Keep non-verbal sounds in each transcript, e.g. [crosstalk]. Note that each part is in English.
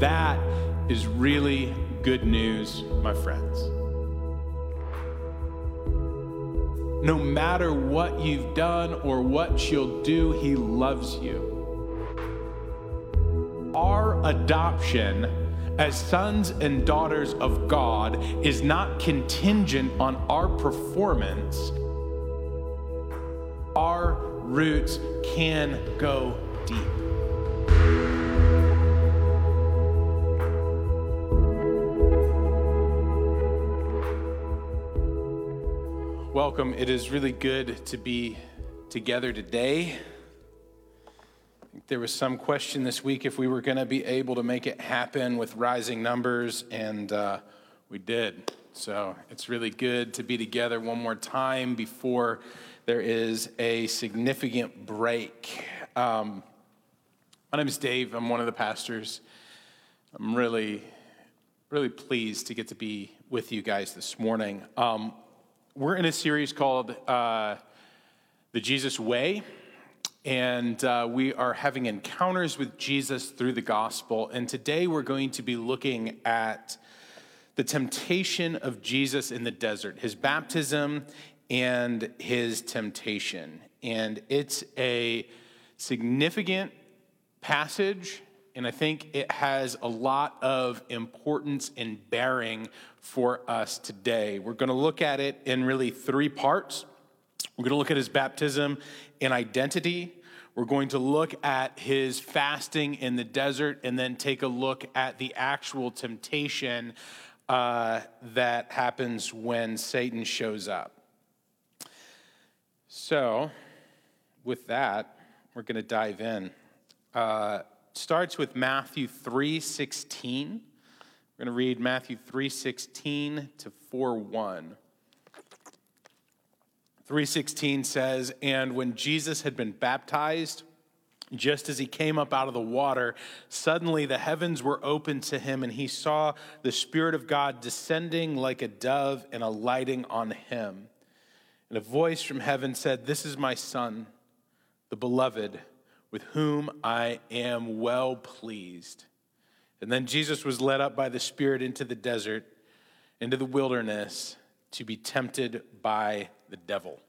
that is really good news, my friends. No matter what you've done or what you'll do, He loves you. Our adoption as sons and daughters of God is not contingent on our performance. Our roots can go deep. Welcome. It is really good to be together today. There was some question this week if we were going to be able to make it happen with rising numbers, and uh, we did. So it's really good to be together one more time before there is a significant break. Um, my name is Dave. I'm one of the pastors. I'm really, really pleased to get to be with you guys this morning. Um, we're in a series called uh, The Jesus Way, and uh, we are having encounters with Jesus through the gospel. And today we're going to be looking at the temptation of Jesus in the desert, his baptism and his temptation. And it's a significant passage and I think it has a lot of importance and bearing for us today. We're going to look at it in really three parts. We're going to look at his baptism and identity. We're going to look at his fasting in the desert and then take a look at the actual temptation uh, that happens when Satan shows up. So, with that, we're going to dive in. Uh, starts with Matthew 3:16. We're going to read Matthew 3:16 to 4:1. 3:16 says, "And when Jesus had been baptized, just as he came up out of the water, suddenly the heavens were opened to him, and he saw the Spirit of God descending like a dove and alighting on him. And a voice from heaven said, This is my Son, the beloved with whom I am well pleased. And then Jesus was led up by the Spirit into the desert, into the wilderness, to be tempted by the devil.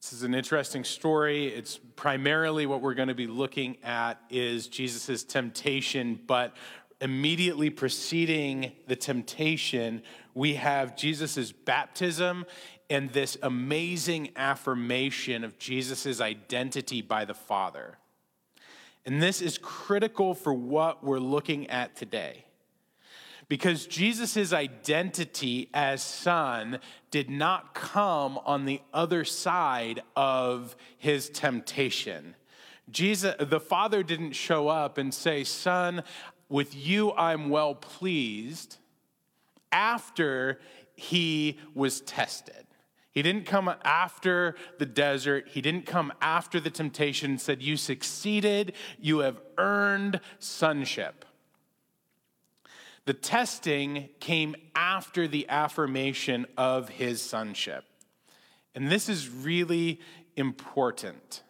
This is an interesting story. It's primarily what we're going to be looking at is Jesus' temptation, but immediately preceding the temptation, we have Jesus' baptism and this amazing affirmation of Jesus' identity by the Father. And this is critical for what we're looking at today. Because Jesus' identity as son did not come on the other side of his temptation. Jesus, the Father didn't show up and say, Son, with you I'm well pleased, after he was tested. He didn't come after the desert. He didn't come after the temptation and said, You succeeded. You have earned sonship. The testing came after the affirmation of his sonship. And this is really important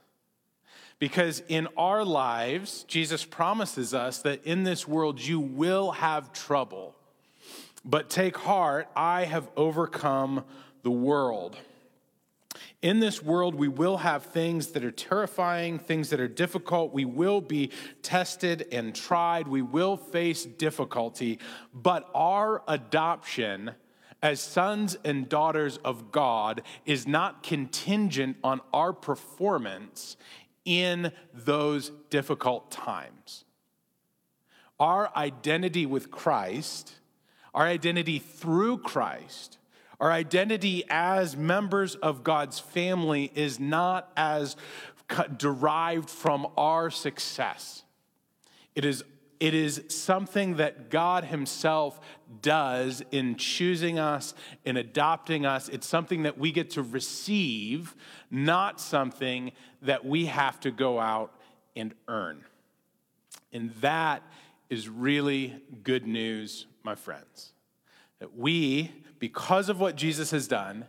because in our lives, Jesus promises us that in this world you will have trouble. But take heart, I have overcome the world. In this world, we will have things that are terrifying, things that are difficult. We will be tested and tried. We will face difficulty. But our adoption as sons and daughters of God is not contingent on our performance in those difficult times. Our identity with Christ, our identity through Christ, our identity as members of God's family is not as derived from our success. It is, it is something that God Himself does in choosing us, in adopting us. It's something that we get to receive, not something that we have to go out and earn. And that is really good news, my friends. That we because of what Jesus has done,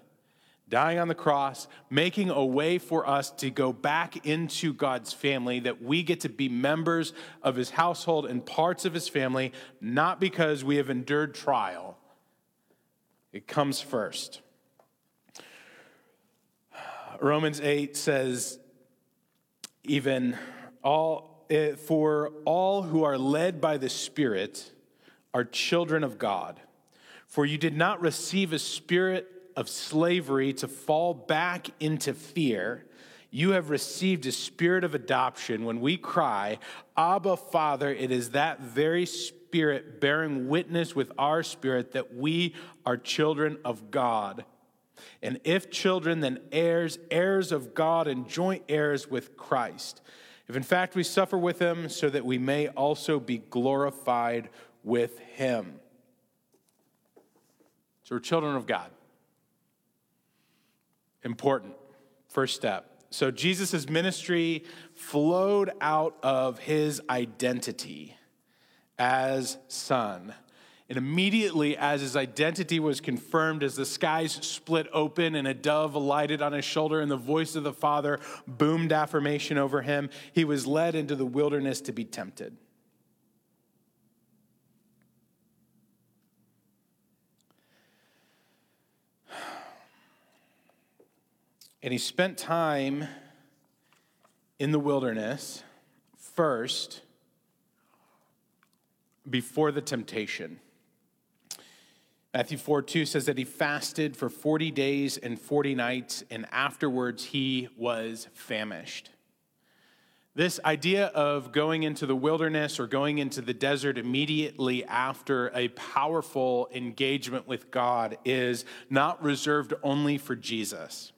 dying on the cross, making a way for us to go back into God's family, that we get to be members of his household and parts of his family, not because we have endured trial. It comes first. Romans 8 says, even all, eh, for all who are led by the Spirit are children of God. For you did not receive a spirit of slavery to fall back into fear, you have received a spirit of adoption. When we cry, Abba, Father, it is that very spirit bearing witness with our spirit that we are children of God. And if children, then heirs, heirs of God, and joint heirs with Christ. If in fact we suffer with him, so that we may also be glorified with him. So we're children of God. Important. First step. So Jesus' ministry flowed out of his identity as son. And immediately, as his identity was confirmed, as the skies split open and a dove alighted on his shoulder, and the voice of the Father boomed affirmation over him, he was led into the wilderness to be tempted. And he spent time in the wilderness first before the temptation. Matthew 4 2 says that he fasted for 40 days and 40 nights, and afterwards he was famished. This idea of going into the wilderness or going into the desert immediately after a powerful engagement with God is not reserved only for Jesus.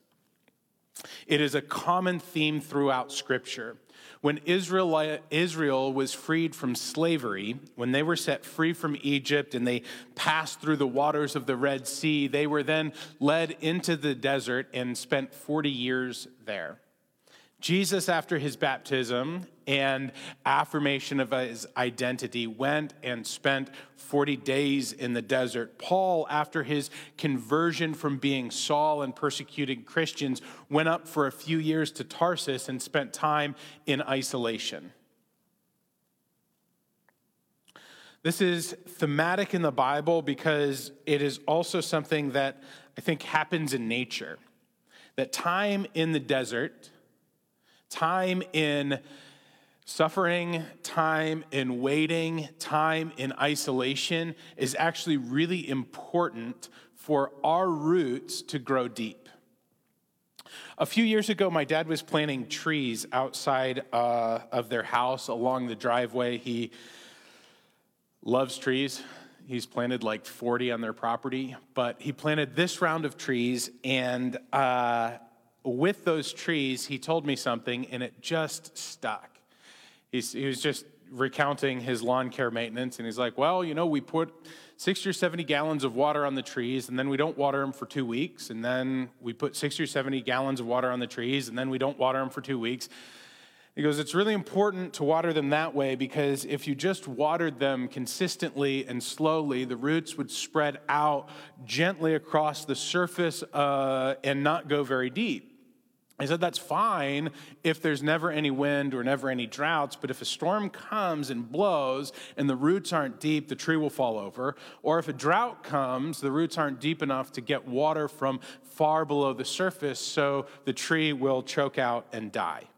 It is a common theme throughout Scripture. When Israel, Israel was freed from slavery, when they were set free from Egypt and they passed through the waters of the Red Sea, they were then led into the desert and spent 40 years there. Jesus, after his baptism and affirmation of his identity, went and spent 40 days in the desert. Paul, after his conversion from being Saul and persecuting Christians, went up for a few years to Tarsus and spent time in isolation. This is thematic in the Bible because it is also something that I think happens in nature. That time in the desert, time in suffering, time in waiting, time in isolation is actually really important for our roots to grow deep. A few years ago, my dad was planting trees outside uh, of their house along the driveway. He loves trees. He's planted like 40 on their property, but he planted this round of trees, and uh, with those trees, he told me something and it just stuck. He's, he was just recounting his lawn care maintenance and he's like, Well, you know, we put 60 or 70 gallons of water on the trees and then we don't water them for two weeks. And then we put 60 or 70 gallons of water on the trees and then we don't water them for two weeks. He goes, It's really important to water them that way because if you just watered them consistently and slowly, the roots would spread out gently across the surface uh, and not go very deep. I said, that's fine if there's never any wind or never any droughts, but if a storm comes and blows and the roots aren't deep, the tree will fall over. Or if a drought comes, the roots aren't deep enough to get water from far below the surface, so the tree will choke out and die.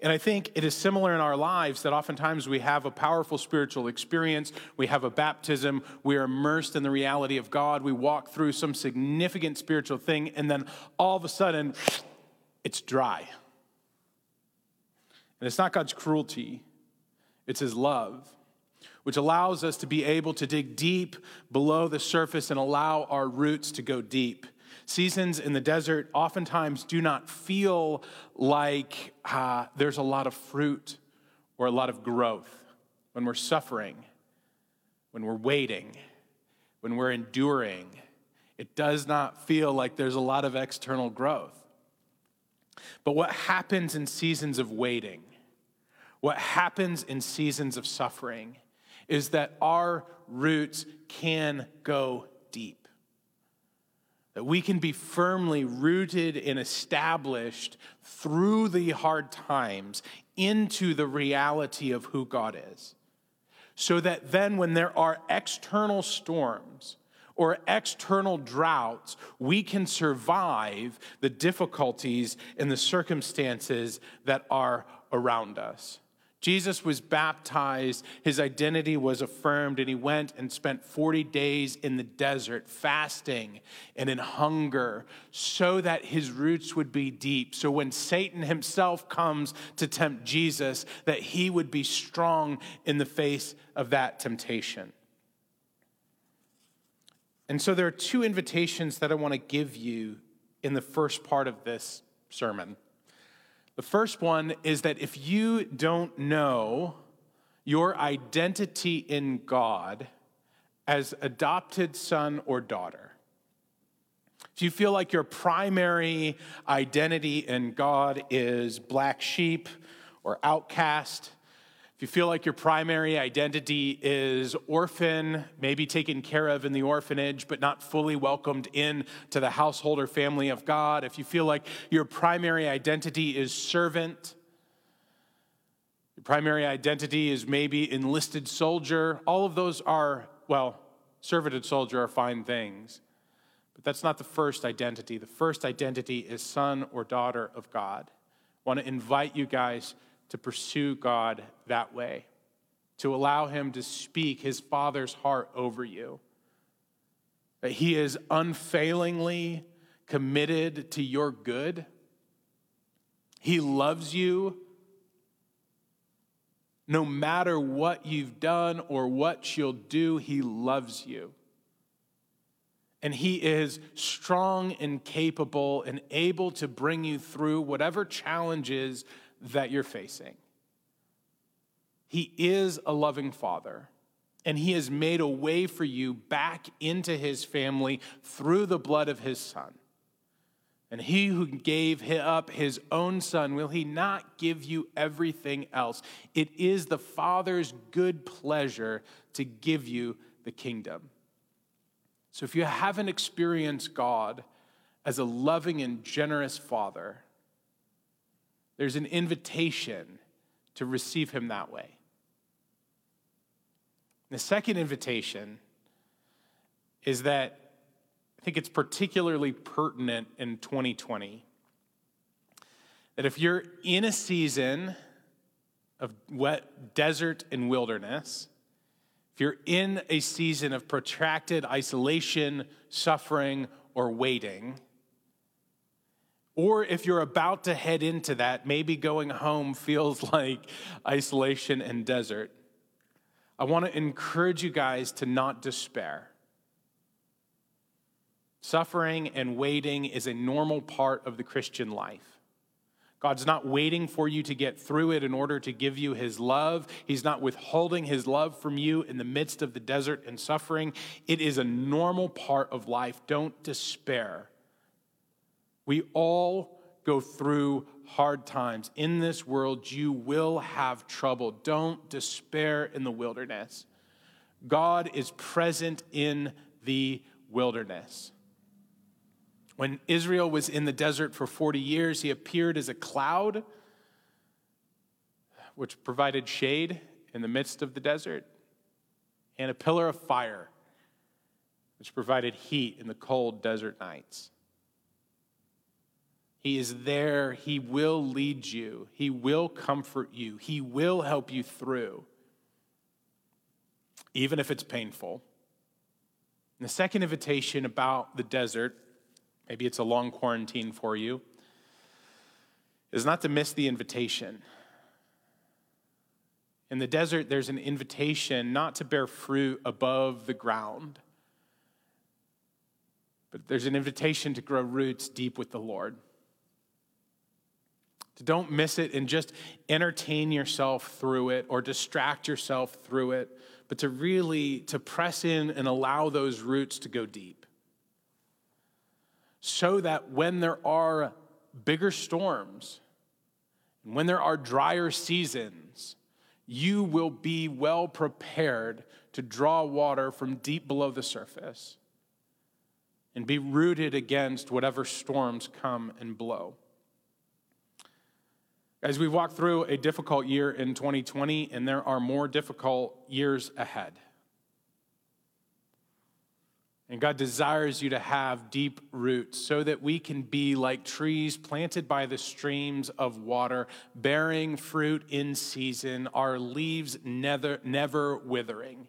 And I think it is similar in our lives that oftentimes we have a powerful spiritual experience, we have a baptism, we are immersed in the reality of God, we walk through some significant spiritual thing, and then all of a sudden, it's dry. And it's not God's cruelty, it's His love, which allows us to be able to dig deep below the surface and allow our roots to go deep. Seasons in the desert oftentimes do not feel like uh, there's a lot of fruit or a lot of growth. When we're suffering, when we're waiting, when we're enduring, it does not feel like there's a lot of external growth. But what happens in seasons of waiting, what happens in seasons of suffering, is that our roots can go deep. That we can be firmly rooted and established through the hard times into the reality of who God is. So that then, when there are external storms or external droughts, we can survive the difficulties and the circumstances that are around us. Jesus was baptized, his identity was affirmed, and he went and spent 40 days in the desert fasting and in hunger so that his roots would be deep. So when Satan himself comes to tempt Jesus, that he would be strong in the face of that temptation. And so there are two invitations that I want to give you in the first part of this sermon. The first one is that if you don't know your identity in God as adopted son or daughter, if you feel like your primary identity in God is black sheep or outcast, you feel like your primary identity is orphan, maybe taken care of in the orphanage, but not fully welcomed in to the household or family of God, if you feel like your primary identity is servant, your primary identity is maybe enlisted soldier, all of those are, well, servanted soldier are fine things. But that's not the first identity. The first identity is son or daughter of God. I want to invite you guys to pursue God that way, to allow Him to speak His Father's heart over you. That He is unfailingly committed to your good. He loves you no matter what you've done or what you'll do, He loves you. And He is strong and capable and able to bring you through whatever challenges that you're facing. He is a loving father, and he has made a way for you back into his family through the blood of his son. And he who gave up his own son, will he not give you everything else? It is the Father's good pleasure to give you the kingdom. So if you haven't experienced God as a loving and generous Father, there's an invitation to receive him that way. The second invitation is that I think it's particularly pertinent in 2020. That if you're in a season of wet desert and wilderness, if you're in a season of protracted isolation, suffering, or waiting, or if you're about to head into that, maybe going home feels [laughs] like isolation and desert. I want to encourage you guys to not despair. Suffering and waiting is a normal part of the Christian life. God's not waiting for you to get through it in order to give you his love. He's not withholding his love from you in the midst of the desert and suffering. It is a normal part of life. Don't despair. We all go through hard times. In this world, you will have trouble. Don't despair in the wilderness. God is present in the wilderness. When Israel was in the desert for 40 years, he appeared as a cloud, which provided shade in the midst of the desert, and a pillar of fire, which provided heat in the cold desert nights. He is there. He will lead you. He will comfort you. He will help you through, even if it's painful. And the second invitation about the desert, maybe it's a long quarantine for you, is not to miss the invitation. In the desert, there's an invitation not to bear fruit above the ground, but there's an invitation to grow roots deep with the Lord don't miss it and just entertain yourself through it or distract yourself through it but to really to press in and allow those roots to go deep so that when there are bigger storms and when there are drier seasons you will be well prepared to draw water from deep below the surface and be rooted against whatever storms come and blow. As we walk through a difficult year in 2020, and there are more difficult years ahead. And God desires you to have deep roots so that we can be like trees planted by the streams of water, bearing fruit in season, our leaves never, never withering.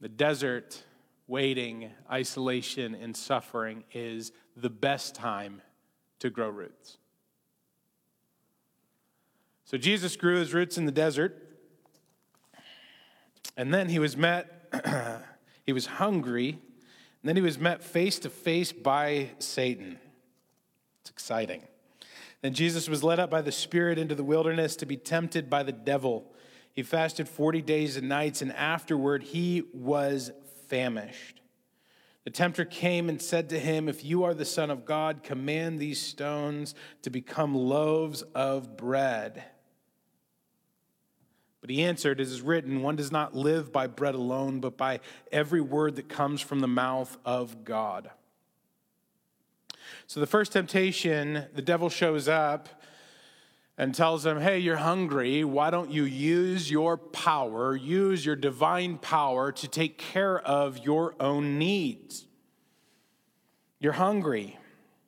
The desert, waiting, isolation, and suffering is the best time to grow roots. So Jesus grew his roots in the desert, and then he was met, [clears throat] he was hungry, and then he was met face to face by Satan. It's exciting. Then Jesus was led up by the Spirit into the wilderness to be tempted by the devil. He fasted 40 days and nights, and afterward he was famished. The tempter came and said to him, If you are the Son of God, command these stones to become loaves of bread. But he answered, As is written, one does not live by bread alone, but by every word that comes from the mouth of God. So the first temptation, the devil shows up and tells him, Hey, you're hungry. Why don't you use your power, use your divine power to take care of your own needs? You're hungry.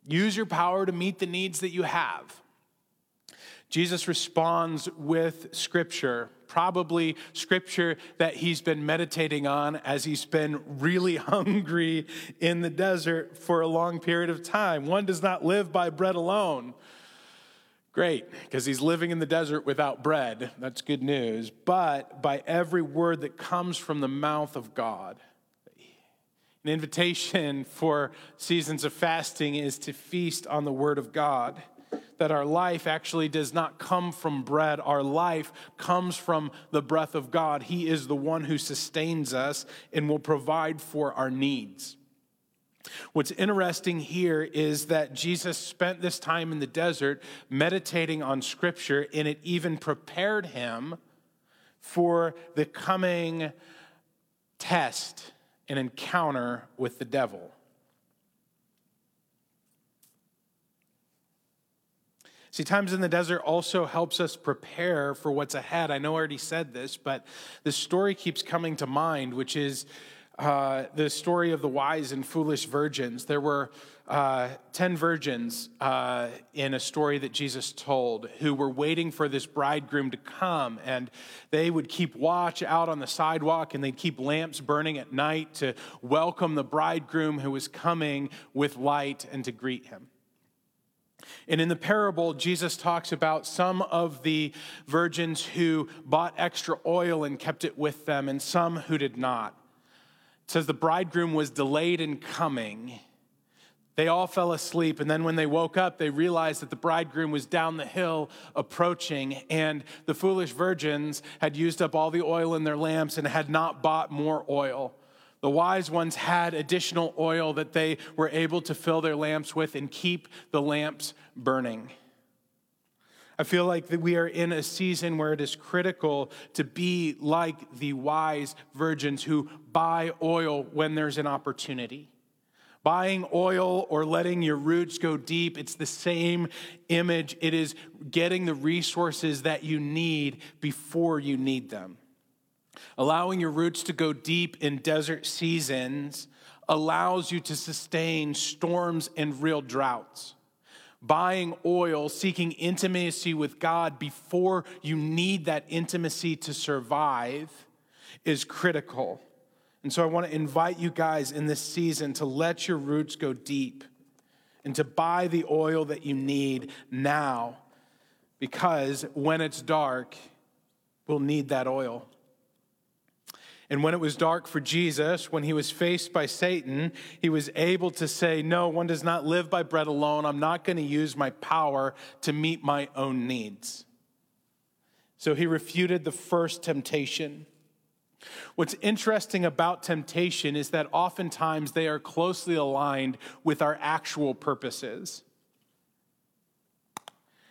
Use your power to meet the needs that you have. Jesus responds with scripture, probably scripture that he's been meditating on as he's been really [laughs] hungry in the desert for a long period of time. One does not live by bread alone. Great, because he's living in the desert without bread. That's good news. But by every word that comes from the mouth of God. An invitation [laughs] for seasons of fasting is to feast on the word of God that our life actually does not come from bread. Our life comes from the breath of God. He is the one who sustains us and will provide for our needs. What's interesting here is that Jesus spent this time in the desert meditating on Scripture, and it even prepared him for the coming test and encounter with the devil. See, times in the desert also helps us prepare for what's ahead. I know I already said this, but the story keeps coming to mind, which is uh, the story of the wise and foolish virgins. There were uh, 10 virgins uh, in a story that Jesus told who were waiting for this bridegroom to come, and they would keep watch out on the sidewalk and they'd keep lamps burning at night to welcome the bridegroom who was coming with light and to greet him. And in the parable, Jesus talks about some of the virgins who bought extra oil and kept it with them, and some who did not. It says the bridegroom was delayed in coming. They all fell asleep, and then when they woke up, they realized that the bridegroom was down the hill approaching, and the foolish virgins had used up all the oil in their lamps and had not bought more oil. The wise ones had additional oil that they were able to fill their lamps with and keep the lamps burning. I feel like we are in a season where it is critical to be like the wise virgins who buy oil when there's an opportunity. Buying oil or letting your roots go deep, it's the same image. It is getting the resources that you need before you need them. Allowing your roots to go deep in desert seasons allows you to sustain storms and real droughts. Buying oil, seeking intimacy with God before you need that intimacy to survive is critical. And so I want to invite you guys in this season to let your roots go deep and to buy the oil that you need now because when it's dark, we'll need that oil. And when it was dark for Jesus, when he was faced by Satan, he was able to say, No, one does not live by bread alone. I'm not going to use my power to meet my own needs. So he refuted the first temptation. What's interesting about temptation is that oftentimes they are closely aligned with our actual purposes.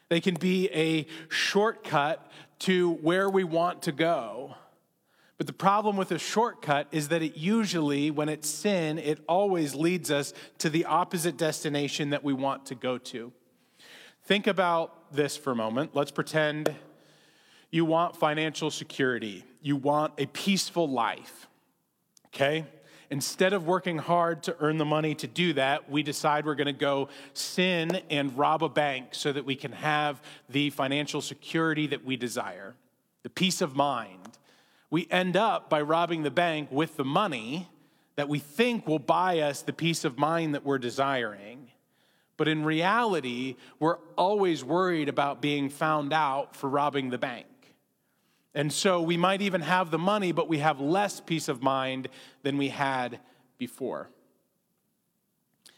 They can be a shortcut to where we want to go But the problem with a shortcut is that it usually, when it's sin, it always leads us to the opposite destination that we want to go to. Think about this for a moment. Let's pretend you want financial security, you want a peaceful life, okay? Instead of working hard to earn the money to do that, we decide we're going to go sin and rob a bank so that we can have the financial security that we desire, the peace of mind we end up by robbing the bank with the money that we think will buy us the peace of mind that we're desiring. But in reality, we're always worried about being found out for robbing the bank. And so we might even have the money, but we have less peace of mind than we had before.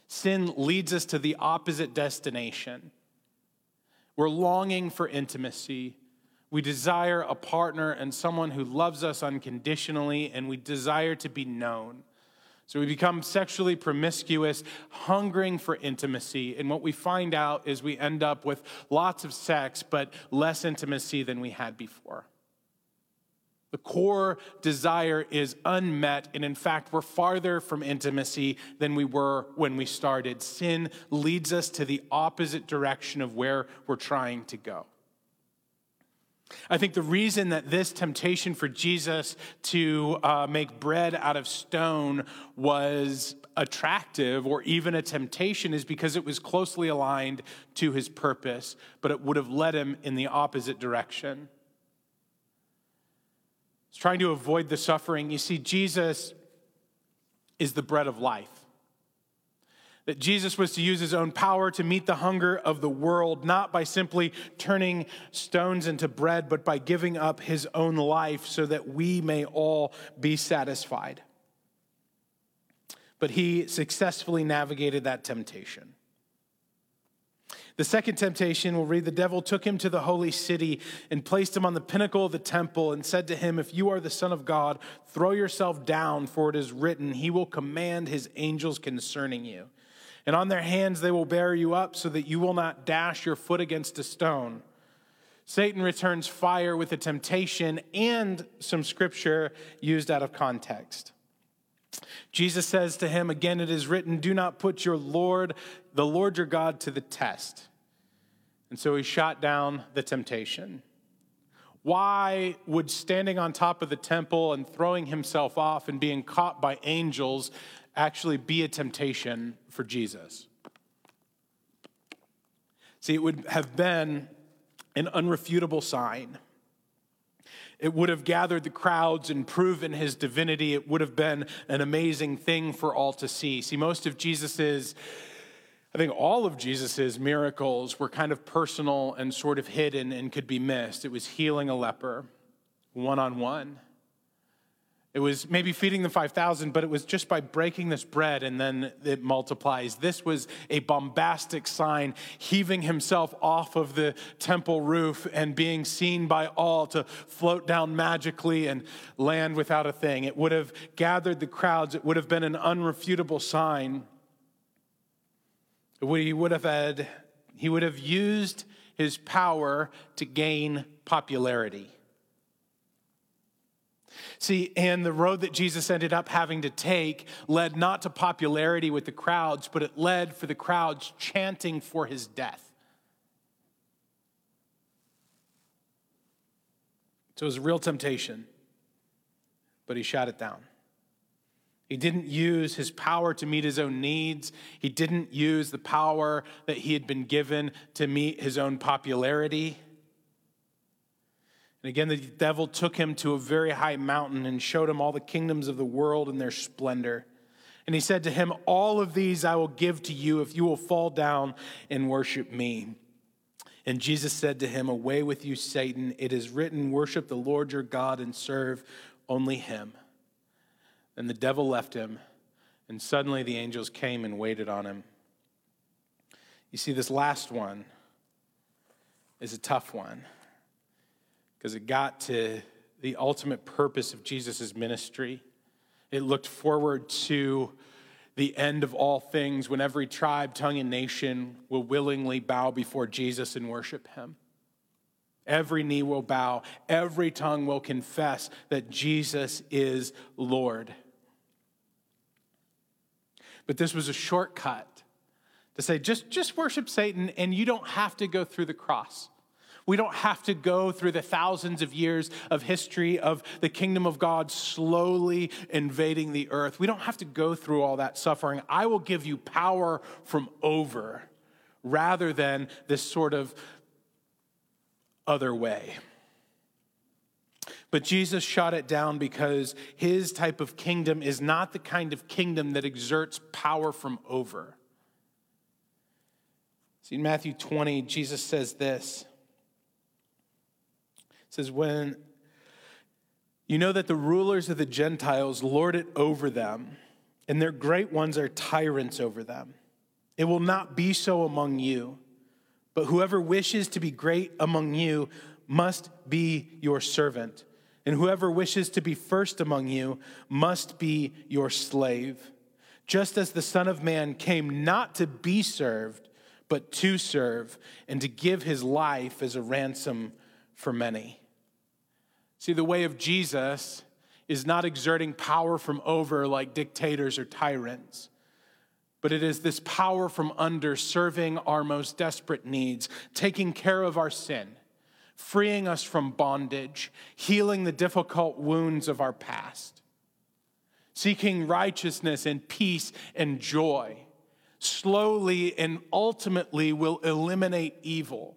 Sin leads us to the opposite destination. We're longing for intimacy. We desire a partner and someone who loves us unconditionally, and we desire to be known. So we become sexually promiscuous, hungering for intimacy. And what we find out is we end up with lots of sex, but less intimacy than we had before. The core desire is unmet, and in fact, we're farther from intimacy than we were when we started. Sin leads us to the opposite direction of where we're trying to go. I think the reason that this temptation for Jesus to uh, make bread out of stone was attractive or even a temptation is because it was closely aligned to his purpose, but it would have led him in the opposite direction. He's trying to avoid the suffering. You see, Jesus is the bread of life that Jesus was to use his own power to meet the hunger of the world, not by simply turning stones into bread, but by giving up his own life so that we may all be satisfied. But he successfully navigated that temptation. The second temptation, we'll read the devil took him to the holy city and placed him on the pinnacle of the temple and said to him, If you are the Son of God, throw yourself down, for it is written, He will command His angels concerning you and on their hands they will bear you up so that you will not dash your foot against a stone. Satan returns fire with a temptation and some scripture used out of context. Jesus says to him, Again, it is written, Do not put your Lord, the Lord your God, to the test. And so he shot down the temptation. Why would standing on top of the temple and throwing himself off and being caught by angels actually be a temptation for Jesus. See, it would have been an unrefutable sign. It would have gathered the crowds and proven his divinity. It would have been an amazing thing for all to see. See, most of Jesus's, I think all of Jesus's miracles were kind of personal and sort of hidden and could be missed. It was healing a leper one on one. It was maybe feeding the 5,000, but it was just by breaking this bread and then it multiplies. This was a bombastic sign, heaving himself off of the temple roof and being seen by all to float down magically and land without a thing. It would have gathered the crowds, it would have been an unrefutable sign. He would have had, he would have used his power to gain popularity. See, and the road that Jesus ended up having to take led not to popularity with the crowds, but it led for the crowds chanting for his death. So it was a real temptation, but he shot it down. He didn't use his power to meet his own needs. He didn't use the power that he had been given to meet his own popularity. And again, the devil took him to a very high mountain and showed him all the kingdoms of the world and their splendor. And he said to him, All of these I will give to you if you will fall down and worship me. And Jesus said to him, Away with you, Satan. It is written, Worship the Lord your God and serve only him. And the devil left him, and suddenly the angels came and waited on him. You see, this last one is a tough one because it got to the ultimate purpose of Jesus' ministry. It looked forward to the end of all things when every tribe, tongue, and nation will willingly bow before Jesus and worship him. Every knee will bow, every tongue will confess that Jesus is Lord. But this was a shortcut to say, just, just worship Satan, and you don't have to go through the cross. We don't have to go through the thousands of years of history of the kingdom of God slowly invading the earth. We don't have to go through all that suffering. I will give you power from over rather than this sort of other way. But Jesus shot it down because his type of kingdom is not the kind of kingdom that exerts power from over. See, in Matthew 20, Jesus says this. Says, When you know that the rulers of the Gentiles lord it over them, and their great ones are tyrants over them. It will not be so among you. But whoever wishes to be great among you must be your servant. And whoever wishes to be first among you must be your slave. Just as the Son of Man came not to be served, but to serve, and to give his life as a ransom for many. See, the way of Jesus is not exerting power from over like dictators or tyrants but it is this power from under serving our most desperate needs, taking care of our sin, freeing us from bondage, healing the difficult wounds of our past, seeking righteousness and peace and joy. Slowly and ultimately will eliminate evil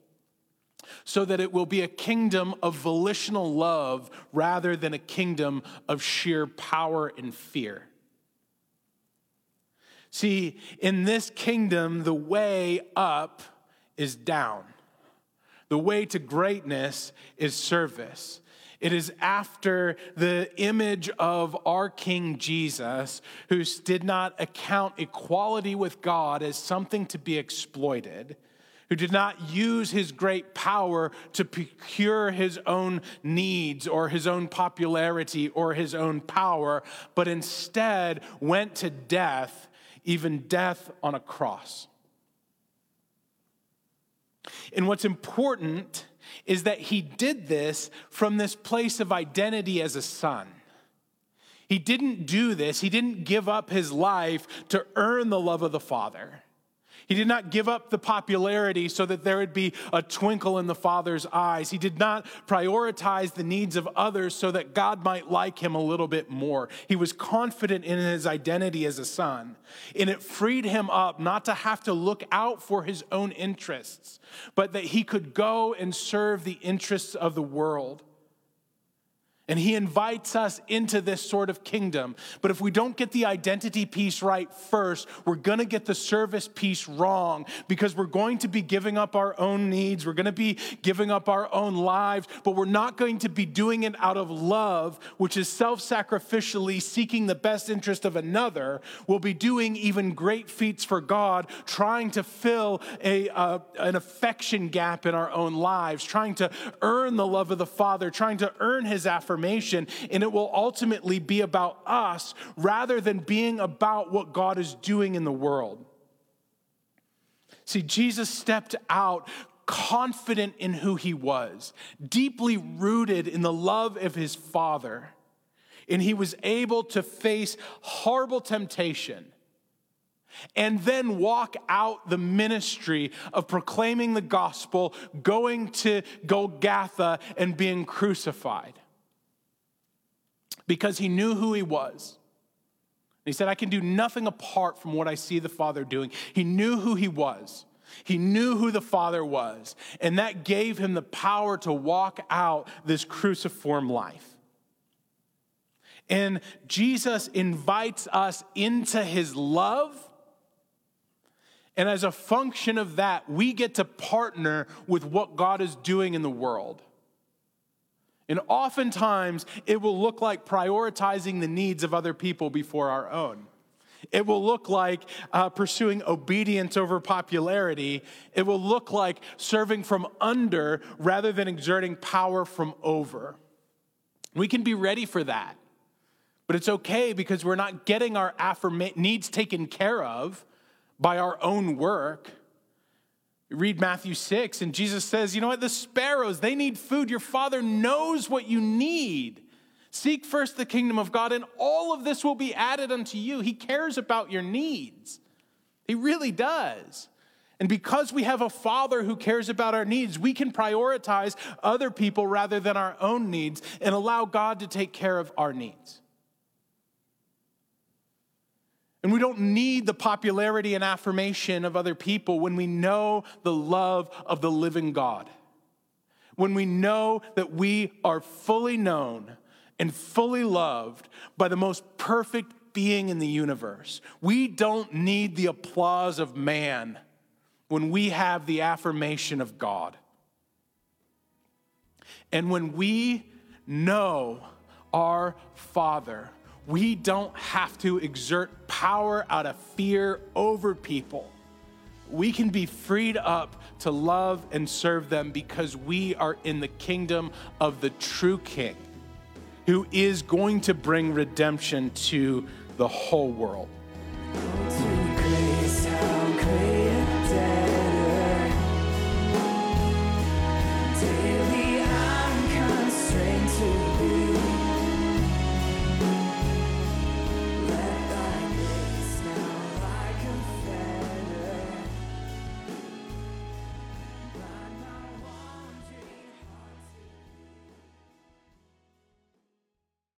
so that it will be a kingdom of volitional love rather than a kingdom of sheer power and fear. See, in this kingdom, the way up is down. The way to greatness is service. It is after the image of our King Jesus, who did not account equality with God as something to be exploited, who did not use his great power to procure his own needs or his own popularity or his own power, but instead went to death even death on a cross. And what's important is that he did this from this place of identity as a son. He didn't do this, he didn't give up his life to earn the love of the Father. He did not give up the popularity so that there would be a twinkle in the Father's eyes. He did not prioritize the needs of others so that God might like him a little bit more. He was confident in his identity as a son, and it freed him up not to have to look out for his own interests, but that he could go and serve the interests of the world. And he invites us into this sort of kingdom. But if we don't get the identity piece right first, we're going to get the service piece wrong because we're going to be giving up our own needs. We're going to be giving up our own lives, but we're not going to be doing it out of love, which is self sacrificially seeking the best interest of another. We'll be doing even great feats for God, trying to fill a, uh, an affection gap in our own lives, trying to earn the love of the Father, trying to earn his affirmation and it will ultimately be about us rather than being about what God is doing in the world. See, Jesus stepped out confident in who he was, deeply rooted in the love of his Father, and he was able to face horrible temptation and then walk out the ministry of proclaiming the gospel, going to Golgotha, and being crucified because he knew who he was. He said, I can do nothing apart from what I see the Father doing. He knew who he was. He knew who the Father was. And that gave him the power to walk out this cruciform life. And Jesus invites us into his love. And as a function of that, we get to partner with what God is doing in the world. And oftentimes, it will look like prioritizing the needs of other people before our own. It will look like uh, pursuing obedience over popularity. It will look like serving from under rather than exerting power from over. We can be ready for that. But it's okay because we're not getting our affirma- needs taken care of by our own work. Read Matthew 6, and Jesus says, You know what? The sparrows, they need food. Your Father knows what you need. Seek first the kingdom of God, and all of this will be added unto you. He cares about your needs. He really does. And because we have a Father who cares about our needs, we can prioritize other people rather than our own needs and allow God to take care of our needs. And we don't need the popularity and affirmation of other people when we know the love of the living God. When we know that we are fully known and fully loved by the most perfect being in the universe. We don't need the applause of man when we have the affirmation of God. And when we know our Father, we don't have to exert power out of fear over people. We can be freed up to love and serve them because we are in the kingdom of the true King who is going to bring redemption to the whole world.